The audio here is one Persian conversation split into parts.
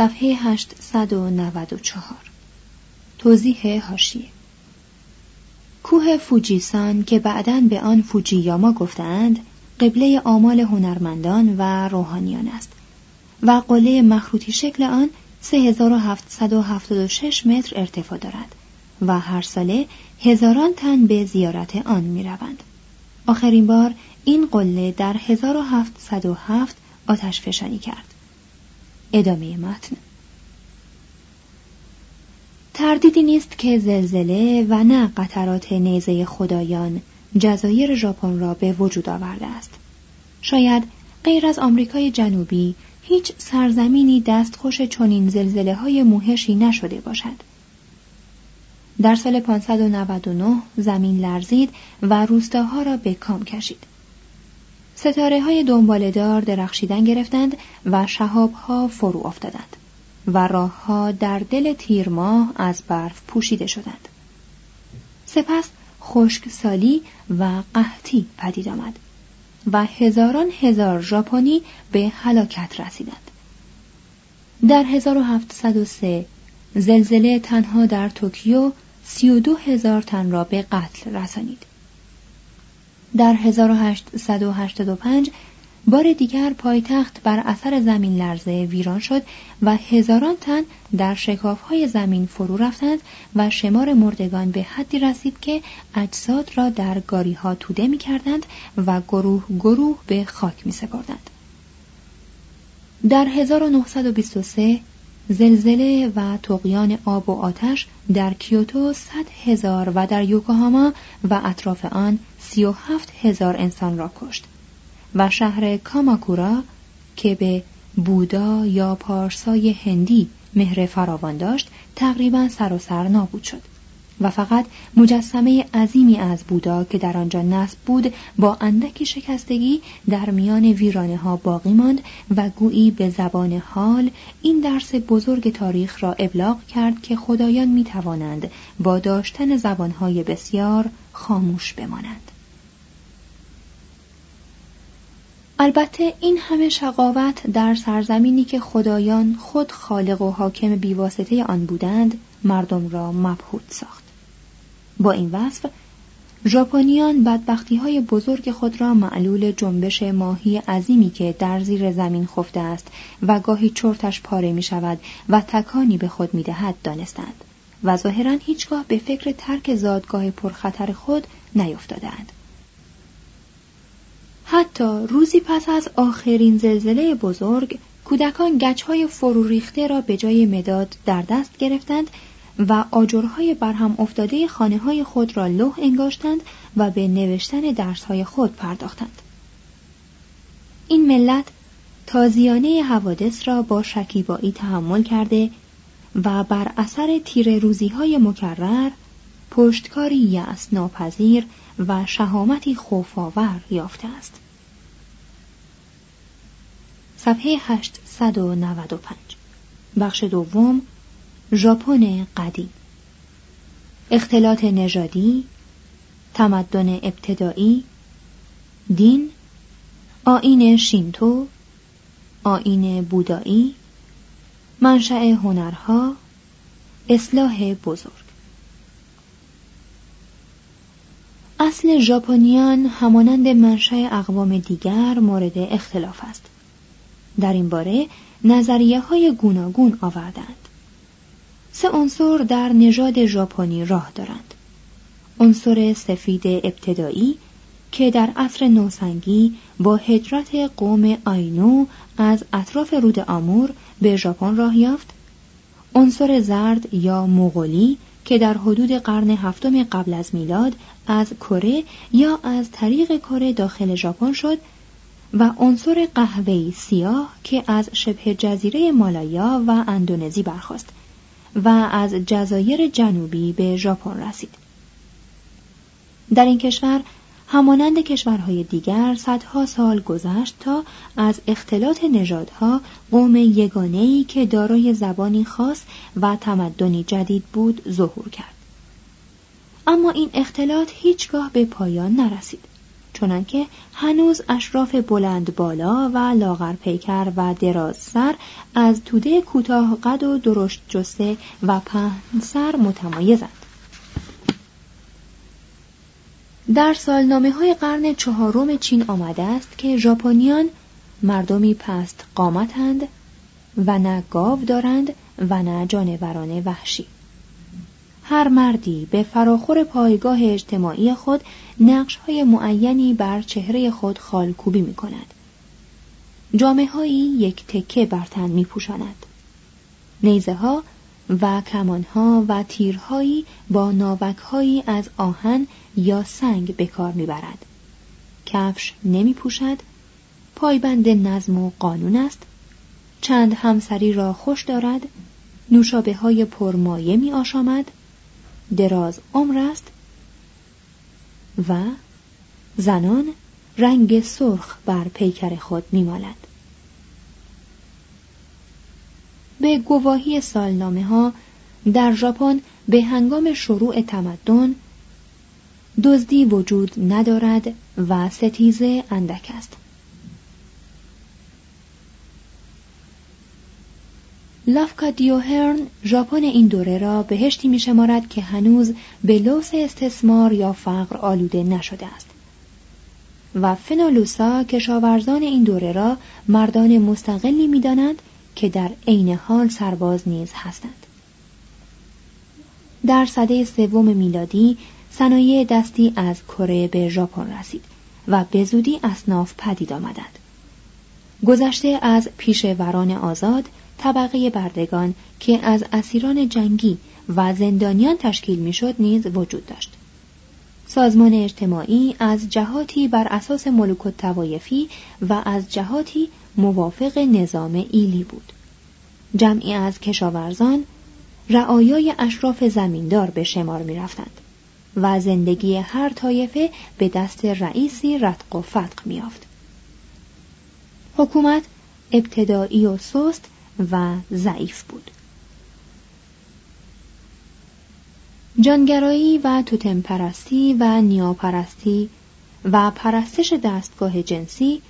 صفحه 894 توضیح هاشیه کوه فوجیسان که بعدا به آن فوجیاما گفتند قبله آمال هنرمندان و روحانیان است و قله مخروطی شکل آن 3776 متر ارتفاع دارد و هر ساله هزاران تن به زیارت آن می روند. آخرین بار این قله در 1707 آتش فشانی کرد. ادامه متن. تردیدی نیست که زلزله و نه قطرات نیزه خدایان جزایر ژاپن را به وجود آورده است. شاید غیر از آمریکای جنوبی هیچ سرزمینی دستخوش چنین زلزله های موهشی نشده باشد. در سال 599 زمین لرزید و روستاها را به کام کشید. ستاره های دنبالدار درخشیدن گرفتند و شهاب ها فرو افتادند و راهها در دل تیر ماه از برف پوشیده شدند. سپس خشکسالی و قحطی پدید آمد و هزاران هزار ژاپنی به هلاکت رسیدند. در 1703 زلزله تنها در توکیو 32 هزار تن را به قتل رسانید. در 1885 بار دیگر پایتخت بر اثر زمین لرزه ویران شد و هزاران تن در های زمین فرو رفتند و شمار مردگان به حدی رسید که اجساد را در گاری ها توده می کردند و گروه گروه به خاک می سپردند. در 1923 زلزله و تقیان آب و آتش در کیوتو صد هزار و در یوکوهاما و اطراف آن سی و هفت هزار انسان را کشت و شهر کاماکورا که به بودا یا پارسای هندی مهر فراوان داشت تقریبا سر و سر نابود شد و فقط مجسمه عظیمی از بودا که در آنجا نصب بود با اندکی شکستگی در میان ویرانه ها باقی ماند و گویی به زبان حال این درس بزرگ تاریخ را ابلاغ کرد که خدایان می توانند با داشتن زبانهای بسیار خاموش بمانند. البته این همه شقاوت در سرزمینی که خدایان خود خالق و حاکم بیواسطه آن بودند مردم را مبهوت ساخت با این وصف ژاپنیان بدبختی های بزرگ خود را معلول جنبش ماهی عظیمی که در زیر زمین خفته است و گاهی چرتش پاره می شود و تکانی به خود می دهد دانستند و ظاهرا هیچگاه به فکر ترک زادگاه پرخطر خود نیفتادند. حتی روزی پس از آخرین زلزله بزرگ کودکان گچهای فرو ریخته را به جای مداد در دست گرفتند و آجرهای برهم افتاده خانه های خود را لوح انگاشتند و به نوشتن درسهای خود پرداختند. این ملت تازیانه حوادث را با شکیبایی تحمل کرده و بر اثر تیر روزی های مکرر پشتکاری یأس ناپذیر و شهامتی خوفآور یافته است. صفحه 895 بخش دوم ژاپن قدیم. اختلاط نژادی تمدن ابتدایی دین آین شینتو آین بودایی منشأ هنرها اصلاح بزرگ. اصل ژاپنیان همانند منشأ اقوام دیگر مورد اختلاف است. در این باره نظریه های گوناگون آوردند. سه عنصر در نژاد ژاپنی راه دارند. عنصر سفید ابتدایی که در عصر نوسنگی با هجرت قوم آینو از اطراف رود آمور به ژاپن راه یافت. عنصر زرد یا مغولی که در حدود قرن هفتم قبل از میلاد از کره یا از طریق کره داخل ژاپن شد و عنصر قهوه‌ای سیاه که از شبه جزیره مالایا و اندونزی برخاست و از جزایر جنوبی به ژاپن رسید. در این کشور همانند کشورهای دیگر صدها سال گذشت تا از اختلاط نژادها قوم یگانه‌ای که دارای زبانی خاص و تمدنی جدید بود ظهور کرد. اما این اختلاط هیچگاه به پایان نرسید. چنانکه هنوز اشراف بلند بالا و لاغر پیکر و دراز سر از توده کوتاه قد و درشت جسته و پهن سر متمایزند. در سالنامه های قرن چهارم چین آمده است که ژاپنیان مردمی پست قامتند و نه گاو دارند و نه جانوران وحشی. هر مردی به فراخور پایگاه اجتماعی خود نقش های معینی بر چهره خود خالکوبی می کند. جامعه هایی یک تکه بر تن می پوشاند. نیزه ها و کمان ها و تیرهایی با ناوک هایی از آهن یا سنگ به کار می برد. کفش نمی پوشد، پایبند نظم و قانون است، چند همسری را خوش دارد، نوشابه های پرمایه می آشامد، دراز عمر است و زنان رنگ سرخ بر پیکر خود میمالد. به گواهی سالنامه ها در ژاپن به هنگام شروع تمدن دزدی وجود ندارد و ستیزه اندک است. دیوهرن ژاپن این دوره را بهشتی می شمارد که هنوز به لوس استثمار یا فقر آلوده نشده است. و فنالوسا کشاورزان این دوره را مردان مستقلی می دانند که در عین حال سرباز نیز هستند. در سده سوم میلادی صنایع دستی از کره به ژاپن رسید و به زودی اصناف پدید آمدند. گذشته از پیشوران آزاد طبقه بردگان که از اسیران جنگی و زندانیان تشکیل می‌شد نیز وجود داشت. سازمان اجتماعی از جهاتی بر اساس ملوک توایفی و از جهاتی موافق نظام ایلی بود جمعی از کشاورزان رعایای اشراف زمیندار به شمار می رفتند و زندگی هر طایفه به دست رئیسی رتق و فتق می آفد. حکومت ابتدایی و سست و ضعیف بود جانگرایی و توتم پرستی و نیاپرستی و پرستش دستگاه جنسی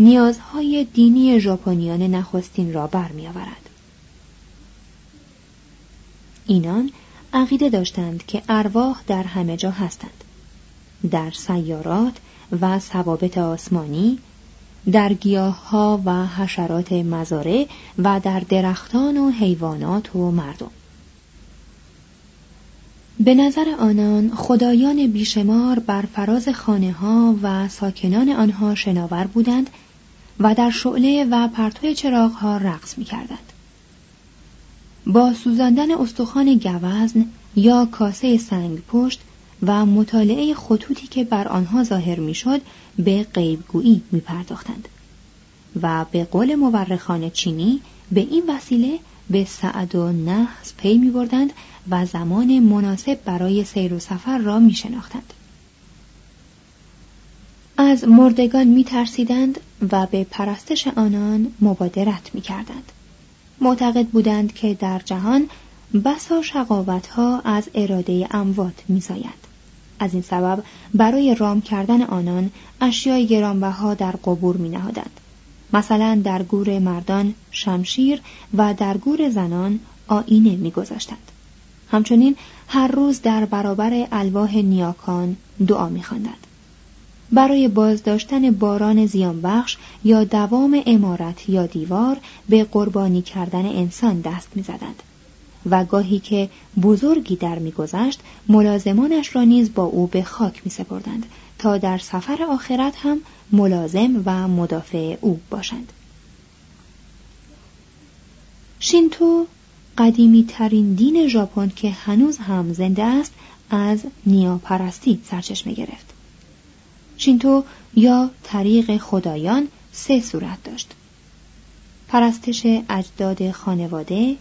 نیازهای دینی ژاپنیان نخستین را برمیآورد. اینان عقیده داشتند که ارواح در همه جا هستند. در سیارات و ثوابت آسمانی در گیاه ها و حشرات مزارع و در درختان و حیوانات و مردم به نظر آنان خدایان بیشمار بر فراز خانه ها و ساکنان آنها شناور بودند و در شعله و پرتو چراغ ها رقص می کردند. با سوزاندن استخوان گوزن یا کاسه سنگ پشت و مطالعه خطوطی که بر آنها ظاهر می‌شد به غیبگویی می پرداختند. و به قول مورخان چینی به این وسیله به سعد و نحس پی می بردند و زمان مناسب برای سیر و سفر را می شناختند. از مردگان می ترسیدند و به پرستش آنان مبادرت می کردند. معتقد بودند که در جهان بسا شقاوت ها از اراده اموات می زاید. از این سبب برای رام کردن آنان اشیای گرانبها در قبور می نهادند. مثلا در گور مردان شمشیر و در گور زنان آینه میگذاشتند همچنین هر روز در برابر الواح نیاکان دعا میخواندند برای بازداشتن باران زیانبخش یا دوام امارت یا دیوار به قربانی کردن انسان دست می‌زدند. و گاهی که بزرگی در میگذشت ملازمانش را نیز با او به خاک می سپردند تا در سفر آخرت هم ملازم و مدافع او باشند. شینتو قدیمی ترین دین ژاپن که هنوز هم زنده است از نیاپرستی سرچشمه گرفت. شینتو یا طریق خدایان سه صورت داشت. پرستش اجداد خانواده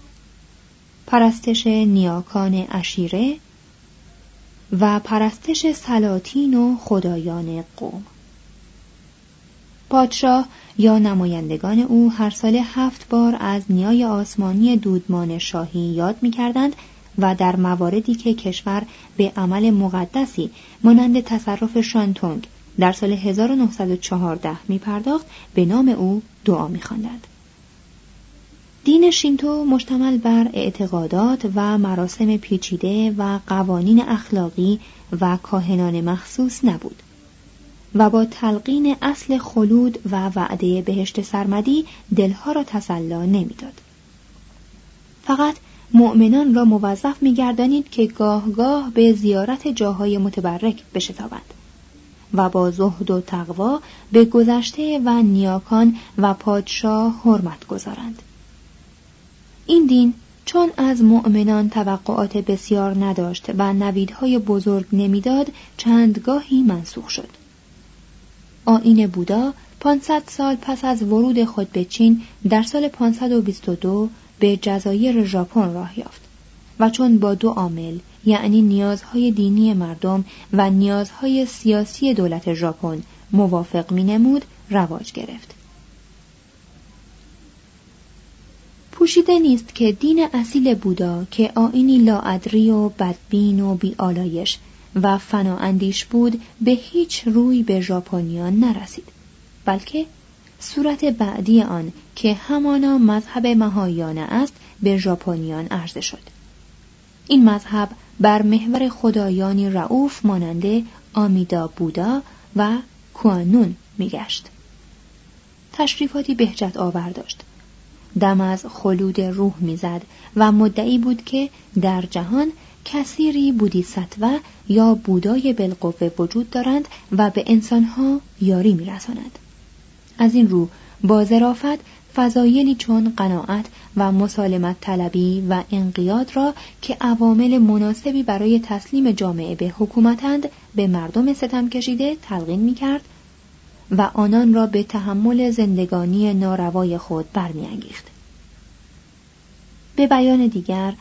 پرستش نیاکان اشیره و پرستش سلاطین و خدایان قوم. پادشاه یا نمایندگان او هر سال هفت بار از نیای آسمانی دودمان شاهی یاد می کردند و در مواردی که کشور به عمل مقدسی مانند تصرف شانتونگ در سال 1914 می پرداخت به نام او دعا می خواندند. دین شینتو مشتمل بر اعتقادات و مراسم پیچیده و قوانین اخلاقی و کاهنان مخصوص نبود و با تلقین اصل خلود و وعده بهشت سرمدی دلها را تسلا نمی‌داد. فقط مؤمنان را موظف میگردانید که گاه گاه به زیارت جاهای متبرک بشتابند و با زهد و تقوا به گذشته و نیاکان و پادشاه حرمت گذارند. این دین چون از مؤمنان توقعات بسیار نداشت و نویدهای بزرگ نمی‌داد چندگاهی منسوخ شد آین بودا 500 سال پس از ورود خود به چین در سال 522 به جزایر ژاپن راه یافت و چون با دو عامل یعنی نیازهای دینی مردم و نیازهای سیاسی دولت ژاپن موافق می نمود رواج گرفت. پوشیده نیست که دین اصیل بودا که آینی لاعدری و بدبین و بیالایش و فنااندیش بود به هیچ روی به ژاپنیان نرسید بلکه صورت بعدی آن که همانا مذهب مهایانه است به ژاپنیان عرضه شد. این مذهب بر محور خدایانی رعوف ماننده آمیدا بودا و کوانون میگشت. تشریفاتی بهجت آور داشت. دم از خلود روح می‌زد و مدعی بود که در جهان کثیری بودیستوه یا بودای بالقوه وجود دارند و به انسانها یاری میرسانند از این رو با ظرافت فضایلی چون قناعت و مسالمت طلبی و انقیاد را که عوامل مناسبی برای تسلیم جامعه به حکومتند به مردم ستم کشیده تلقین می کرد و آنان را به تحمل زندگانی ناروای خود برمیانگیخت. به بیان دیگر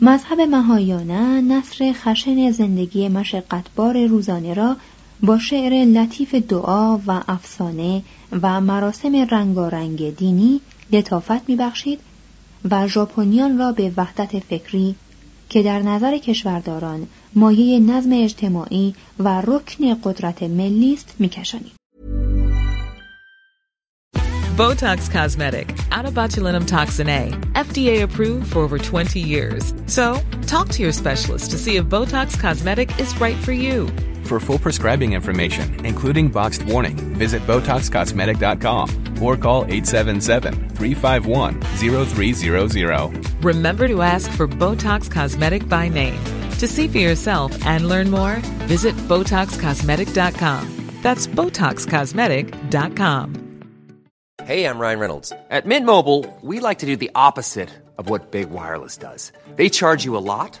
مذهب مهایانه نصر خشن زندگی مشقتبار روزانه را با شعر لطیف دعا و افسانه و مراسم رنگارنگ دینی لطافت میبخشید و ژاپنیان را به وحدت فکری که در نظر کشورداران مایه نظم اجتماعی و رکن قدرت ملی است میکشانید Botox Cosmetic, out botulinum toxin A, FDA approved for over 20 years. So, talk to your specialist to see if Botox Cosmetic is right for you. For full prescribing information, including boxed warning, visit BotoxCosmetic.com or call 877-351-0300. Remember to ask for Botox Cosmetic by name. To see for yourself and learn more, visit BotoxCosmetic.com. That's BotoxCosmetic.com. Hey, I'm Ryan Reynolds. At Mint Mobile, we like to do the opposite of what Big Wireless does. They charge you a lot,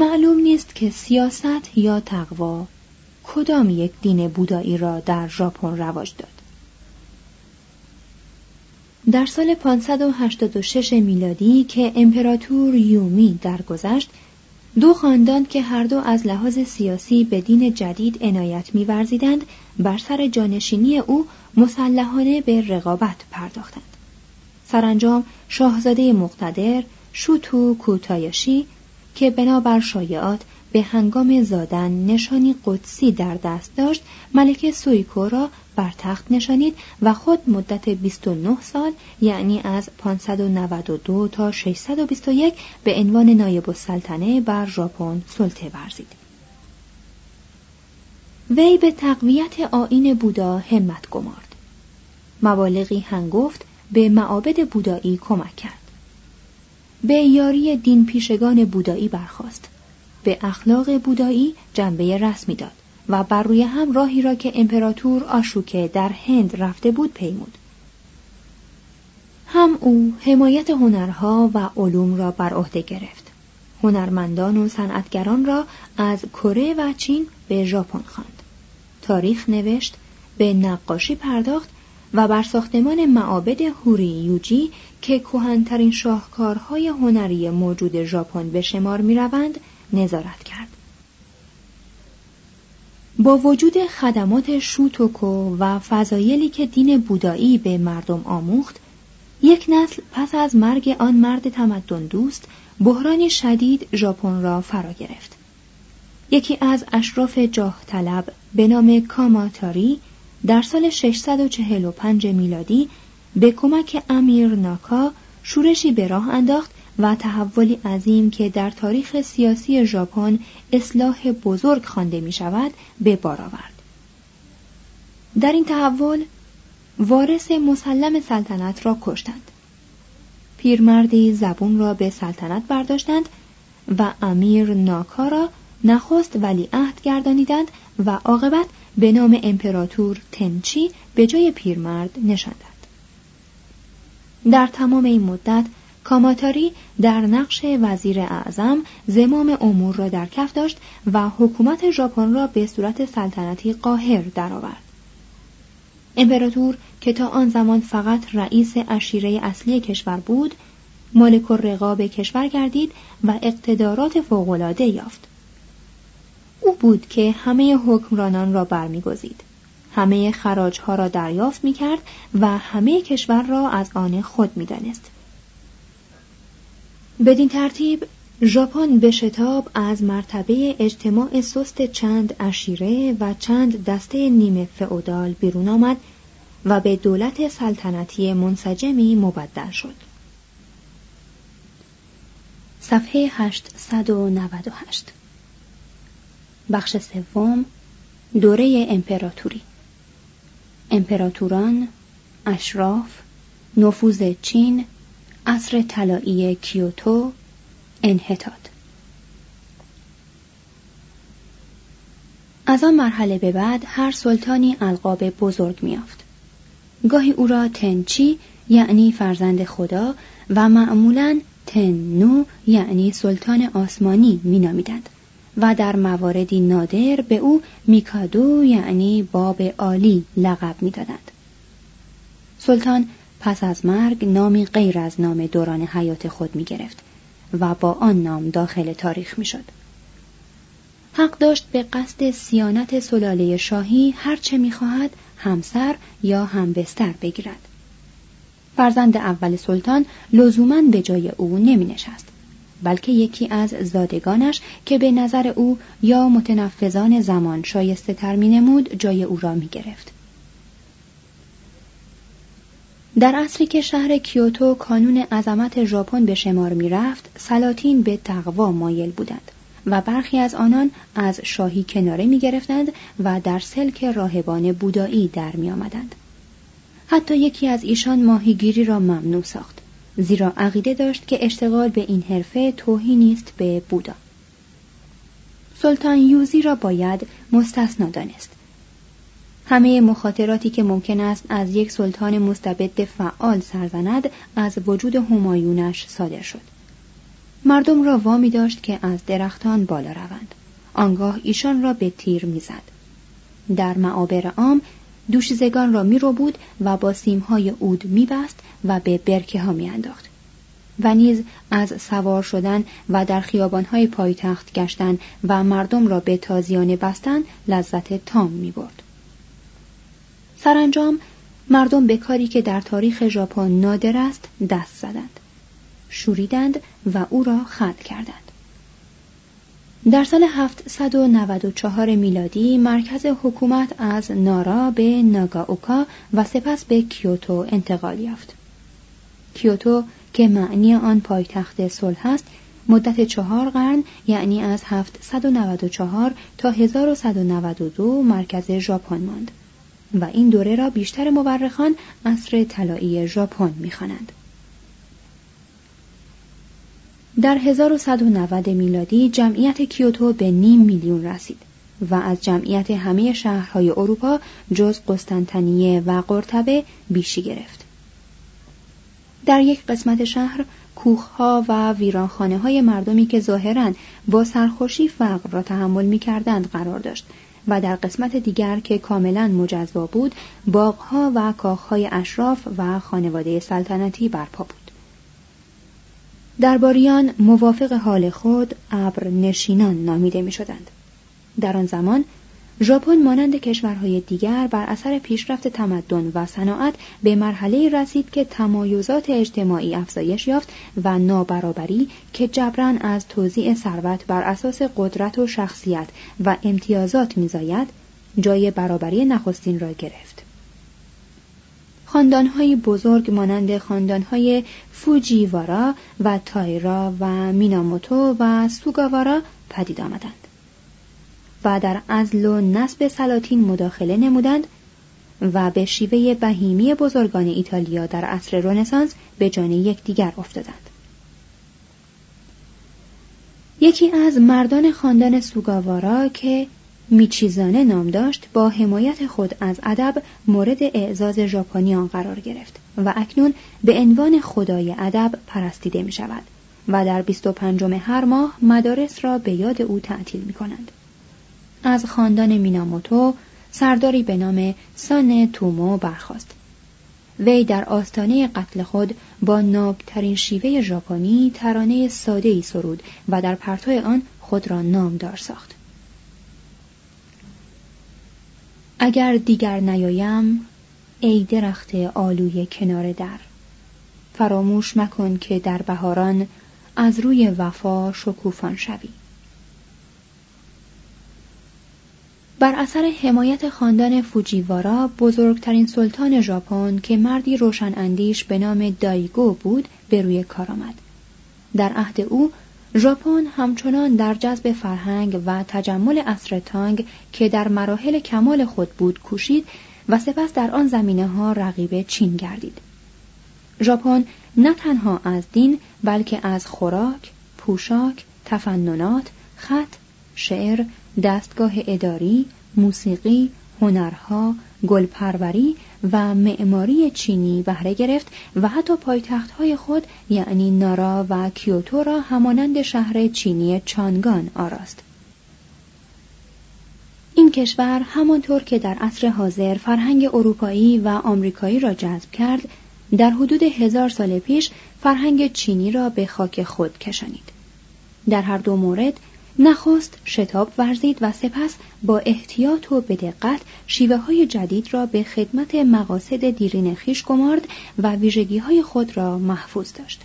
معلوم نیست که سیاست یا تقوا کدام یک دین بودایی را در ژاپن رواج داد. در سال 586 میلادی که امپراتور یومی درگذشت دو خاندان که هر دو از لحاظ سیاسی به دین جدید عنایت می‌ورزیدند بر سر جانشینی او مسلحانه به رقابت پرداختند سرانجام شاهزاده مقتدر شوتو کوتایاشی که بنابر شایعات به هنگام زادن نشانی قدسی در دست داشت ملکه سویکو را بر تخت نشانید و خود مدت 29 سال یعنی از 592 تا 621 به عنوان نایب السلطنه بر ژاپن سلطه ورزید. وی به تقویت آین بودا همت گمارد. مبالغی هنگفت به معابد بودایی کمک کرد. به یاری دین پیشگان بودایی برخواست. به اخلاق بودایی جنبه رسمی داد و بر روی هم راهی را که امپراتور آشوکه در هند رفته بود پیمود. هم او حمایت هنرها و علوم را بر عهده گرفت. هنرمندان و صنعتگران را از کره و چین به ژاپن خواند. تاریخ نوشت، به نقاشی پرداخت و بر ساختمان معابد هوری یوجی که کوهنترین شاهکارهای هنری موجود ژاپن به شمار می‌روند نظارت کرد. با وجود خدمات شوتوکو و فضایلی که دین بودایی به مردم آموخت، یک نسل پس از مرگ آن مرد تمدن دوست بحرانی شدید ژاپن را فرا گرفت. یکی از اشراف جاه طلب به نام کاماتاری در سال 645 میلادی به کمک امیر ناکا شورشی به راه انداخت و تحولی عظیم که در تاریخ سیاسی ژاپن اصلاح بزرگ خوانده می شود به بار آورد. در این تحول وارث مسلم سلطنت را کشتند. پیرمردی زبون را به سلطنت برداشتند و امیر ناکا را نخست ولیعهد گردانیدند و عاقبت به نام امپراتور تنچی به جای پیرمرد نشاندند. در تمام این مدت کاماتاری در نقش وزیر اعظم زمام امور را در کف داشت و حکومت ژاپن را به صورت سلطنتی قاهر درآورد. امپراتور که تا آن زمان فقط رئیس اشیره اصلی کشور بود، مالک رقاب کشور گردید و اقتدارات فوقالعاده یافت. او بود که همه حکمرانان را برمیگزید. همه خراجها را دریافت می کرد و همه کشور را از آن خود می دانست. بدین ترتیب ژاپن به شتاب از مرتبه اجتماع سست چند اشیره و چند دسته نیمه فئودال بیرون آمد و به دولت سلطنتی منسجمی مبدل شد. صفحه 898 بخش سوم دوره امپراتوری امپراتوران اشراف نفوذ چین عصر طلایی کیوتو انحطاط. از آن مرحله به بعد هر سلطانی القاب بزرگ میافت گاهی او را تنچی یعنی فرزند خدا و معمولا تنو یعنی سلطان آسمانی مینامیدند. و در مواردی نادر به او میکادو یعنی باب عالی لقب می‌دادند سلطان پس از مرگ نامی غیر از نام دوران حیات خود می گرفت و با آن نام داخل تاریخ می شد. حق داشت به قصد سیانت سلاله شاهی هرچه می خواهد همسر یا همبستر بگیرد. فرزند اول سلطان لزوما به جای او نمی نشست. بلکه یکی از زادگانش که به نظر او یا متنفذان زمان شایسته تر می نمود جای او را می گرفت. در اصلی که شهر کیوتو کانون عظمت ژاپن به شمار می رفت، سلاطین به تقوا مایل بودند و برخی از آنان از شاهی کناره می گرفتند و در سلک راهبان بودایی در می آمدند. حتی یکی از ایشان ماهیگیری را ممنوع ساخت زیرا عقیده داشت که اشتغال به این حرفه توهینی است به بودا. سلطان یوزی را باید مستثنا دانست. همه مخاطراتی که ممکن است از یک سلطان مستبد فعال سرزند از وجود همایونش صادر شد. مردم را وامی داشت که از درختان بالا روند. آنگاه ایشان را به تیر می‌زد. در معابر عام دوشیزگان را می بود و با سیمهای اود می بست و به برکه ها می انداخت. و نیز از سوار شدن و در خیابانهای پایتخت گشتن و مردم را به تازیانه بستن لذت تام می برد. سرانجام مردم به کاری که در تاریخ ژاپن نادر است دست زدند شوریدند و او را خلع کردند در سال 794 میلادی مرکز حکومت از نارا به ناگاوکا و سپس به کیوتو انتقال یافت. کیوتو که معنی آن پایتخت صلح است مدت چهار قرن یعنی از 794 تا 1192 مرکز ژاپن ماند و این دوره را بیشتر مورخان عصر طلایی ژاپن می‌خوانند. در 1190 میلادی جمعیت کیوتو به نیم میلیون رسید و از جمعیت همه شهرهای اروپا جز قسطنطنیه و قرطبه بیشی گرفت. در یک قسمت شهر کوخها و ویرانخانه های مردمی که ظاهرا با سرخوشی فقر را تحمل می کردند قرار داشت و در قسمت دیگر که کاملا مجزا بود باغها و کاخهای اشراف و خانواده سلطنتی برپا بود. درباریان موافق حال خود ابر نشینان نامیده می شدند. در آن زمان ژاپن مانند کشورهای دیگر بر اثر پیشرفت تمدن و صناعت به مرحله رسید که تمایزات اجتماعی افزایش یافت و نابرابری که جبران از توزیع ثروت بر اساس قدرت و شخصیت و امتیازات میزاید جای برابری نخستین را گرفت. خاندانهای بزرگ مانند خاندانهای فوجیوارا و تایرا و میناموتو و سوگاوارا پدید آمدند و در ازل و نسب سلاطین مداخله نمودند و به شیوه بهیمی بزرگان ایتالیا در عصر رنسانس به جان یکدیگر افتادند. یکی از مردان خاندان سوگاوارا که میچیزانه نام داشت با حمایت خود از ادب مورد اعزاز ژاپنیان قرار گرفت و اکنون به عنوان خدای ادب پرستیده می شود و در 25 هر ماه مدارس را به یاد او تعطیل می کنند. از خاندان میناموتو سرداری به نام سان تومو برخاست. وی در آستانه قتل خود با نابترین شیوه ژاپنی ترانه ساده ای سرود و در پرتو آن خود را نامدار ساخت. اگر دیگر نیایم ای درخت آلوی کنار در. فراموش مکن که در بهاران از روی وفا شکوفان شوی. بر اثر حمایت خاندان فوجیوارا بزرگترین سلطان ژاپن که مردی روشن اندیش به نام دایگو بود به روی کار آمد. در عهد او ژاپن همچنان در جذب فرهنگ و تجمل اصر تانگ که در مراحل کمال خود بود کوشید و سپس در آن زمینه ها رقیب چین گردید. ژاپن نه تنها از دین بلکه از خوراک، پوشاک، تفننات، خط، شعر، دستگاه اداری، موسیقی، هنرها، گلپروری و معماری چینی بهره گرفت و حتی پایتختهای خود یعنی نارا و کیوتو را همانند شهر چینی چانگان آراست. این کشور همانطور که در عصر حاضر فرهنگ اروپایی و آمریکایی را جذب کرد در حدود هزار سال پیش فرهنگ چینی را به خاک خود کشانید در هر دو مورد نخست شتاب ورزید و سپس با احتیاط و به دقت شیوه های جدید را به خدمت مقاصد دیرین خیش گمارد و ویژگی های خود را محفوظ داشت.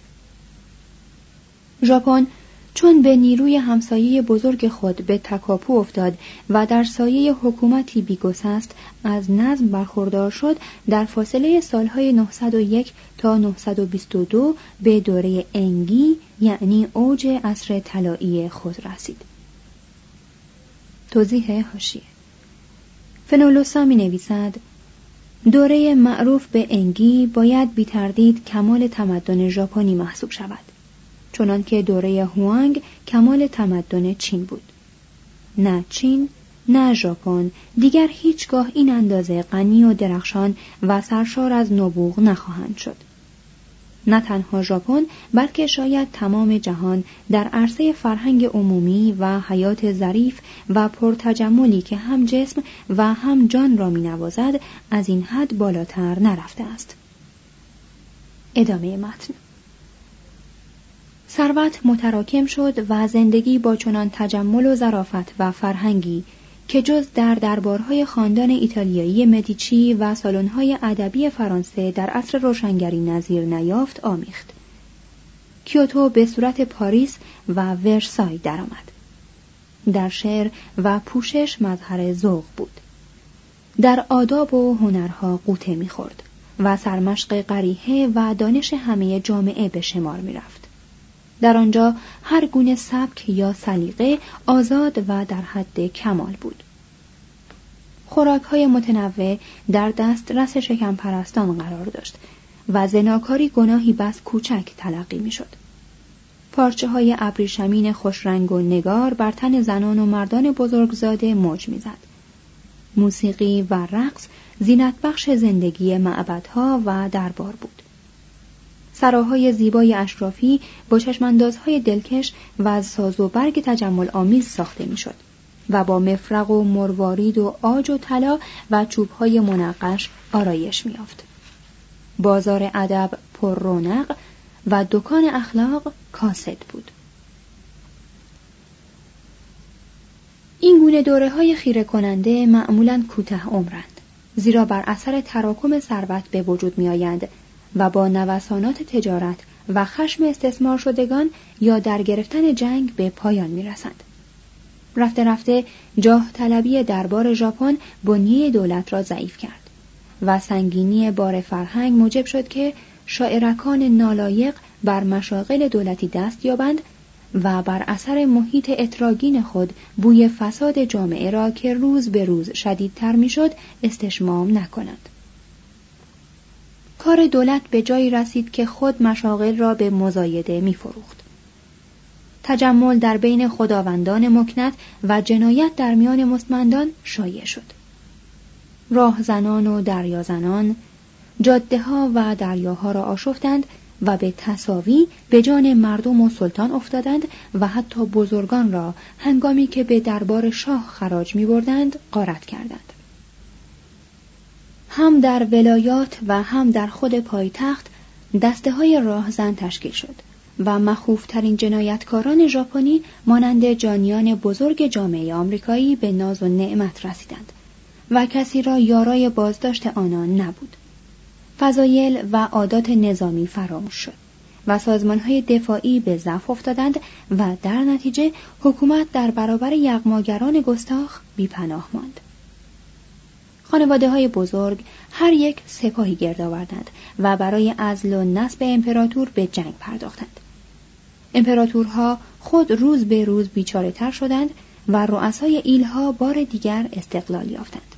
ژاپن چون به نیروی همسایه بزرگ خود به تکاپو افتاد و در سایه حکومتی بیگسست از نظم برخوردار شد در فاصله سالهای 901 تا 922 به دوره انگی یعنی اوج عصر طلایی خود رسید. توضیح هاشیه فنولوسا می نویسد دوره معروف به انگی باید بی تردید کمال تمدن ژاپنی محسوب شود. چنانکه دوره هوانگ کمال تمدن چین بود. نه چین نه ژاپن دیگر هیچگاه این اندازه غنی و درخشان و سرشار از نبوغ نخواهند شد. نه تنها ژاپن بلکه شاید تمام جهان در عرصه فرهنگ عمومی و حیات ظریف و پرتجملی که هم جسم و هم جان را می نوازد از این حد بالاتر نرفته است. ادامه متن. ثروت متراکم شد و زندگی با چنان تجمل و ظرافت و فرهنگی که جز در دربارهای خاندان ایتالیایی مدیچی و سالن‌های ادبی فرانسه در عصر روشنگری نظیر نیافت آمیخت. کیوتو به صورت پاریس و ورسای درآمد. در شعر و پوشش مظهر ذوق بود. در آداب و هنرها قوطه می‌خورد و سرمشق قریحه و دانش همه جامعه به شمار می‌رفت. در آنجا هر گونه سبک یا سلیقه آزاد و در حد کمال بود. خوراک های متنوع در دست رس شکم پرستان قرار داشت و زناکاری گناهی بس کوچک تلقی می شد. پارچه های ابریشمین خوشرنگ و نگار بر تن زنان و مردان بزرگزاده موج می‌زد. موسیقی و رقص زینت بخش زندگی معبدها و دربار بود. سراهای زیبای اشرافی با چشماندازهای دلکش و از ساز و برگ تجمل آمیز ساخته می‌شد و با مفرق و مروارید و آج و طلا و چوبهای منقش آرایش میافت. بازار ادب پر رونق و دکان اخلاق کاسد بود. این گونه دوره های خیره کننده معمولا کوته عمرند زیرا بر اثر تراکم ثروت به وجود می آیند و با نوسانات تجارت و خشم استثمار شدگان یا در گرفتن جنگ به پایان می رسند. رفته رفته جاه طلبی دربار ژاپن بنیه دولت را ضعیف کرد و سنگینی بار فرهنگ موجب شد که شاعرکان نالایق بر مشاغل دولتی دست یابند و بر اثر محیط اتراگین خود بوی فساد جامعه را که روز به روز شدیدتر می‌شد استشمام نکنند. کار دولت به جایی رسید که خود مشاغل را به مزایده می فروخت. تجمل در بین خداوندان مکنت و جنایت در میان مستمندان شایع شد. راهزنان و دریازنان جاده ها و دریاها را آشفتند و به تصاوی به جان مردم و سلطان افتادند و حتی بزرگان را هنگامی که به دربار شاه خراج می بردند قارت کردند. هم در ولایات و هم در خود پایتخت دسته های راهزن تشکیل شد و مخوفترین جنایتکاران ژاپنی مانند جانیان بزرگ جامعه آمریکایی به ناز و نعمت رسیدند و کسی را یارای بازداشت آنان نبود. فضایل و عادات نظامی فراموش شد و های دفاعی به ضعف افتادند و در نتیجه حکومت در برابر یغماگران گستاخ بیپناه ماند. خانواده های بزرگ هر یک سپاهی گرد آوردند و برای ازل و نصب امپراتور به جنگ پرداختند. امپراتورها خود روز به روز بیچاره تر شدند و رؤسای ایلها بار دیگر استقلال یافتند.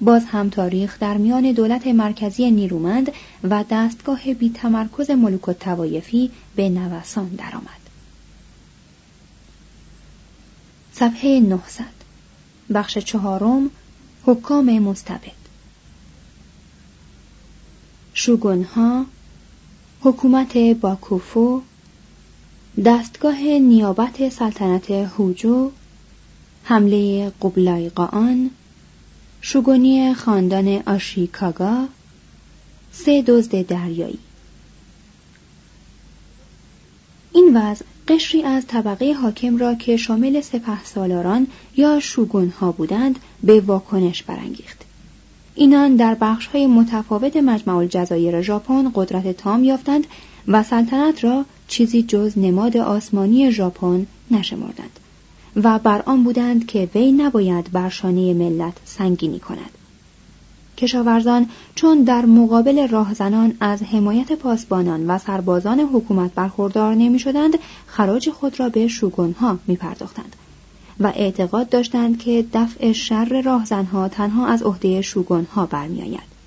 باز هم تاریخ در میان دولت مرکزی نیرومند و دستگاه بی تمرکز ملوک و توایفی به نوسان درآمد. صفحه 900 بخش چهارم حکام مستبد. شوگونها حکومت باکوفو دستگاه نیابت سلطنت هوجو حمله قبلایقان شوگونی خاندان آشیکاگا سه دزد دریایی. این وضع قشری از طبقه حاکم را که شامل سپه سالاران یا شوگون ها بودند به واکنش برانگیخت. اینان در بخش های متفاوت مجمع الجزایر ژاپن قدرت تام یافتند و سلطنت را چیزی جز نماد آسمانی ژاپن نشمردند و بر آن بودند که وی نباید بر شانه ملت سنگینی کند کشاورزان چون در مقابل راهزنان از حمایت پاسبانان و سربازان حکومت برخوردار نمی شدند خراج خود را به شوگونها می پرداختند و اعتقاد داشتند که دفع شر راهزنها تنها از عهده شوگونها برمیآید.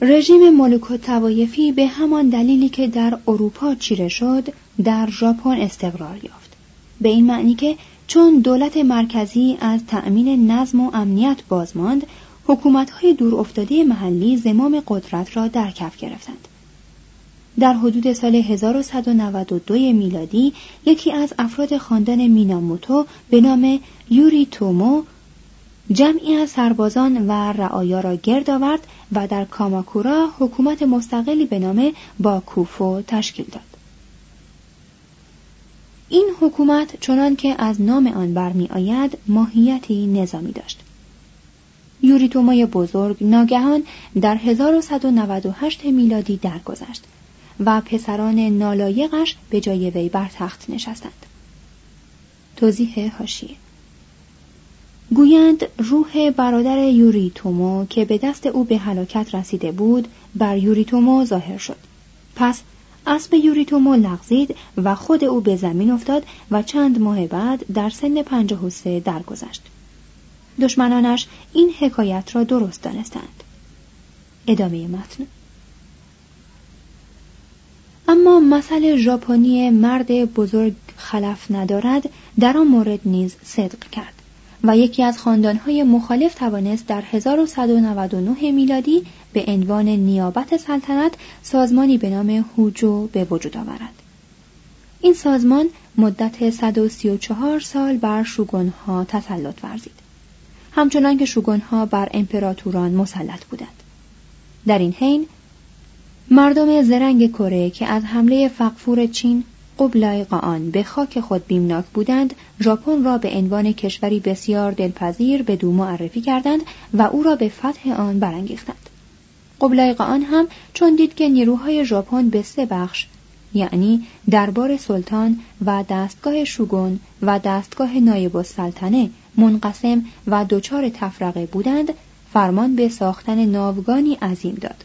رژیم ملوک و توایفی به همان دلیلی که در اروپا چیره شد در ژاپن استقرار یافت به این معنی که چون دولت مرکزی از تأمین نظم و امنیت بازماند حکومت‌های دور افتاده محلی زمام قدرت را در کف گرفتند در حدود سال 1192 میلادی یکی از افراد خاندان میناموتو به نام یوری تومو جمعی از سربازان و رعایا را گرد آورد و در کاماکورا حکومت مستقلی به نام باکوفو تشکیل داد. این حکومت چنان که از نام آن برمی آید ماهیتی نظامی داشت. یوریتومای بزرگ ناگهان در 1198 میلادی درگذشت و پسران نالایقش به جای وی بر تخت نشستند. توضیح هاشیه گویند روح برادر یوریتومو که به دست او به هلاکت رسیده بود بر یوریتومو ظاهر شد پس اسب یوریتومو لغزید و خود او به زمین افتاد و چند ماه بعد در سن پنجاه و سه درگذشت. دشمنانش این حکایت را درست دانستند. ادامه متن. اما مسئله ژاپنی مرد بزرگ خلف ندارد در آن مورد نیز صدق کرد و یکی از خاندانهای مخالف توانست در 1199 میلادی به عنوان نیابت سلطنت سازمانی به نام هوجو به وجود آورد. این سازمان مدت 134 سال بر شوگونها تسلط ورزید. همچنان که شوگونها بر امپراتوران مسلط بودند. در این حین مردم زرنگ کره که از حمله فقفور چین قبلای آن به خاک خود بیمناک بودند ژاپن را به عنوان کشوری بسیار دلپذیر به دو معرفی کردند و او را به فتح آن برانگیختند قبلای آن هم چون دید که نیروهای ژاپن به سه بخش یعنی دربار سلطان و دستگاه شوگون و دستگاه نایب السلطنه منقسم و دچار تفرقه بودند فرمان به ساختن ناوگانی عظیم داد.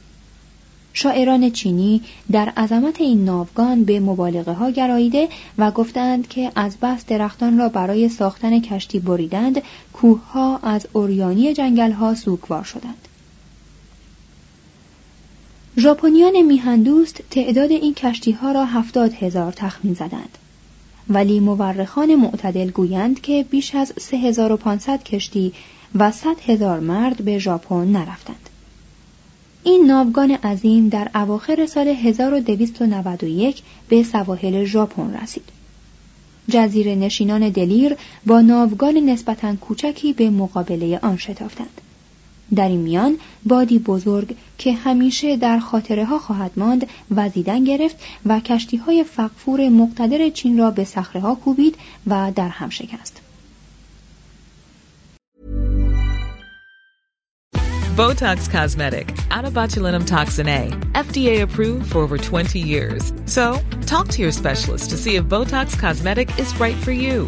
شاعران چینی در عظمت این ناوگان به مبالغه ها گراییده و گفتند که از بس درختان را برای ساختن کشتی بریدند کوه ها از اوریانی جنگل ها سوگوار شدند. ژاپنیان میهندوست تعداد این کشتی ها را هفتاد هزار تخمین زدند ولی مورخان معتدل گویند که بیش از 3500 کشتی و 100 هزار مرد به ژاپن نرفتند این ناوگان عظیم در اواخر سال 1291 به سواحل ژاپن رسید. جزیره نشینان دلیر با ناوگان نسبتا کوچکی به مقابله آن شتافتند. در این میان بادی بزرگ که همیشه در خاطره ها خواهد ماند وزیدن گرفت و کشتی های فقفور مقتدر چین را به صخره ها کوبید و در هم شکست. Botox Cosmetic, out of botulinum toxin A, FDA approved for over 20 years. So, talk to your specialist to see if Botox Cosmetic is right for you.